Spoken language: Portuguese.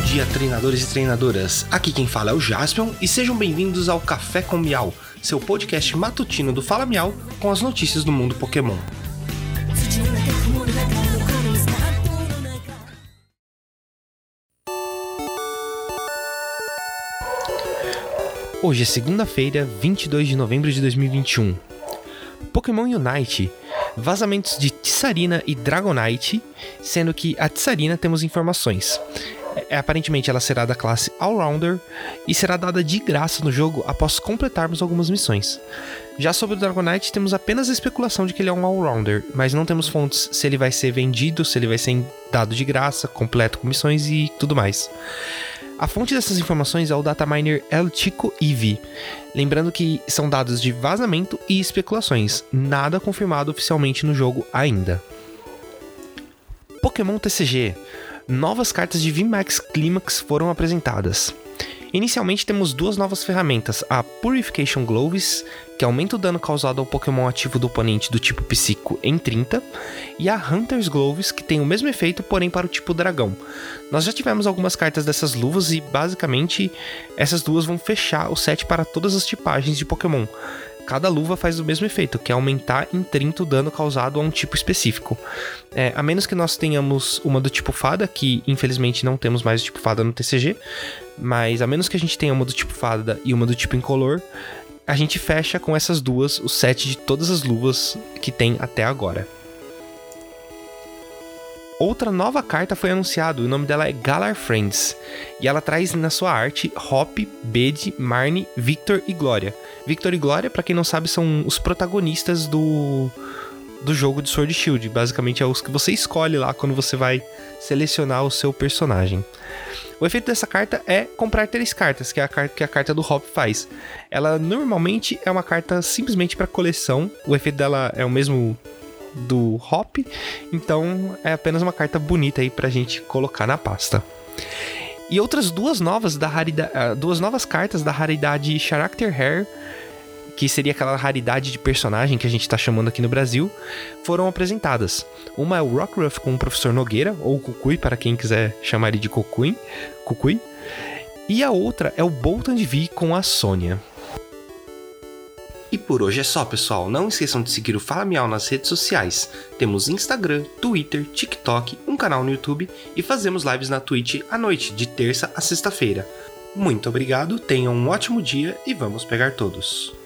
dia, treinadores e treinadoras. Aqui quem fala é o Jaspion e sejam bem-vindos ao Café com Miau, seu podcast matutino do Fala Miau com as notícias do mundo Pokémon. Hoje é segunda-feira, 22 de novembro de 2021. Pokémon Unite vazamentos de Tsarina e Dragonite, sendo que a Tsarina temos informações. É, aparentemente ela será da classe Allrounder e será dada de graça no jogo após completarmos algumas missões. Já sobre o Dragonite, temos apenas a especulação de que ele é um Allrounder, mas não temos fontes se ele vai ser vendido, se ele vai ser dado de graça, completo com missões e tudo mais. A fonte dessas informações é o dataminer El Chico Eevee, lembrando que são dados de vazamento e especulações, nada confirmado oficialmente no jogo ainda. Pokémon TCG Novas cartas de VMAX Climax foram apresentadas. Inicialmente temos duas novas ferramentas, a Purification Gloves, que aumenta o dano causado ao Pokémon ativo do oponente do tipo psíquico em 30, e a Hunter's Gloves, que tem o mesmo efeito, porém para o tipo dragão. Nós já tivemos algumas cartas dessas luvas e basicamente essas duas vão fechar o set para todas as tipagens de Pokémon cada luva faz o mesmo efeito, que é aumentar em 30 o dano causado a um tipo específico. É, a menos que nós tenhamos uma do tipo fada, que infelizmente não temos mais o tipo fada no TCG, mas a menos que a gente tenha uma do tipo fada e uma do tipo incolor, a gente fecha com essas duas o set de todas as luvas que tem até agora. Outra nova carta foi anunciada, o nome dela é Galar Friends, e ela traz na sua arte Hop, Bede, Marnie, Victor e Glória. Victor e Glória, para quem não sabe, são os protagonistas do do jogo de Sword Shield. Basicamente é os que você escolhe lá quando você vai selecionar o seu personagem. O efeito dessa carta é comprar três cartas, que é a carta que a carta do Hop faz. Ela normalmente é uma carta simplesmente para coleção. O efeito dela é o mesmo do Hop, então é apenas uma carta bonita aí pra gente colocar na pasta. E outras duas novas da raridade, ah, duas novas cartas da raridade Character Hair, que seria aquela raridade de personagem que a gente está chamando aqui no Brasil, foram apresentadas. Uma é o Rockruff com o Professor Nogueira, ou Kukui, para quem quiser chamar ele de Kukui, Kukui. E a outra é o Bolton de V com a Sônia. E por hoje é só, pessoal. Não esqueçam de seguir o Fala Miau nas redes sociais. Temos Instagram, Twitter, TikTok, um canal no YouTube e fazemos lives na Twitch à noite, de terça a sexta-feira. Muito obrigado, tenham um ótimo dia e vamos pegar todos.